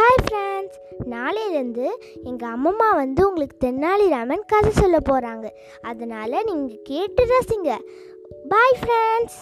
Hi friends நாளையிலேருந்து எங்கள் அம்மம்மா வந்து உங்களுக்கு தென்னாலிராமன் கதை சொல்ல போகிறாங்க அதனால் நீங்கள் கேட்டு ரசிங்க. Bye friends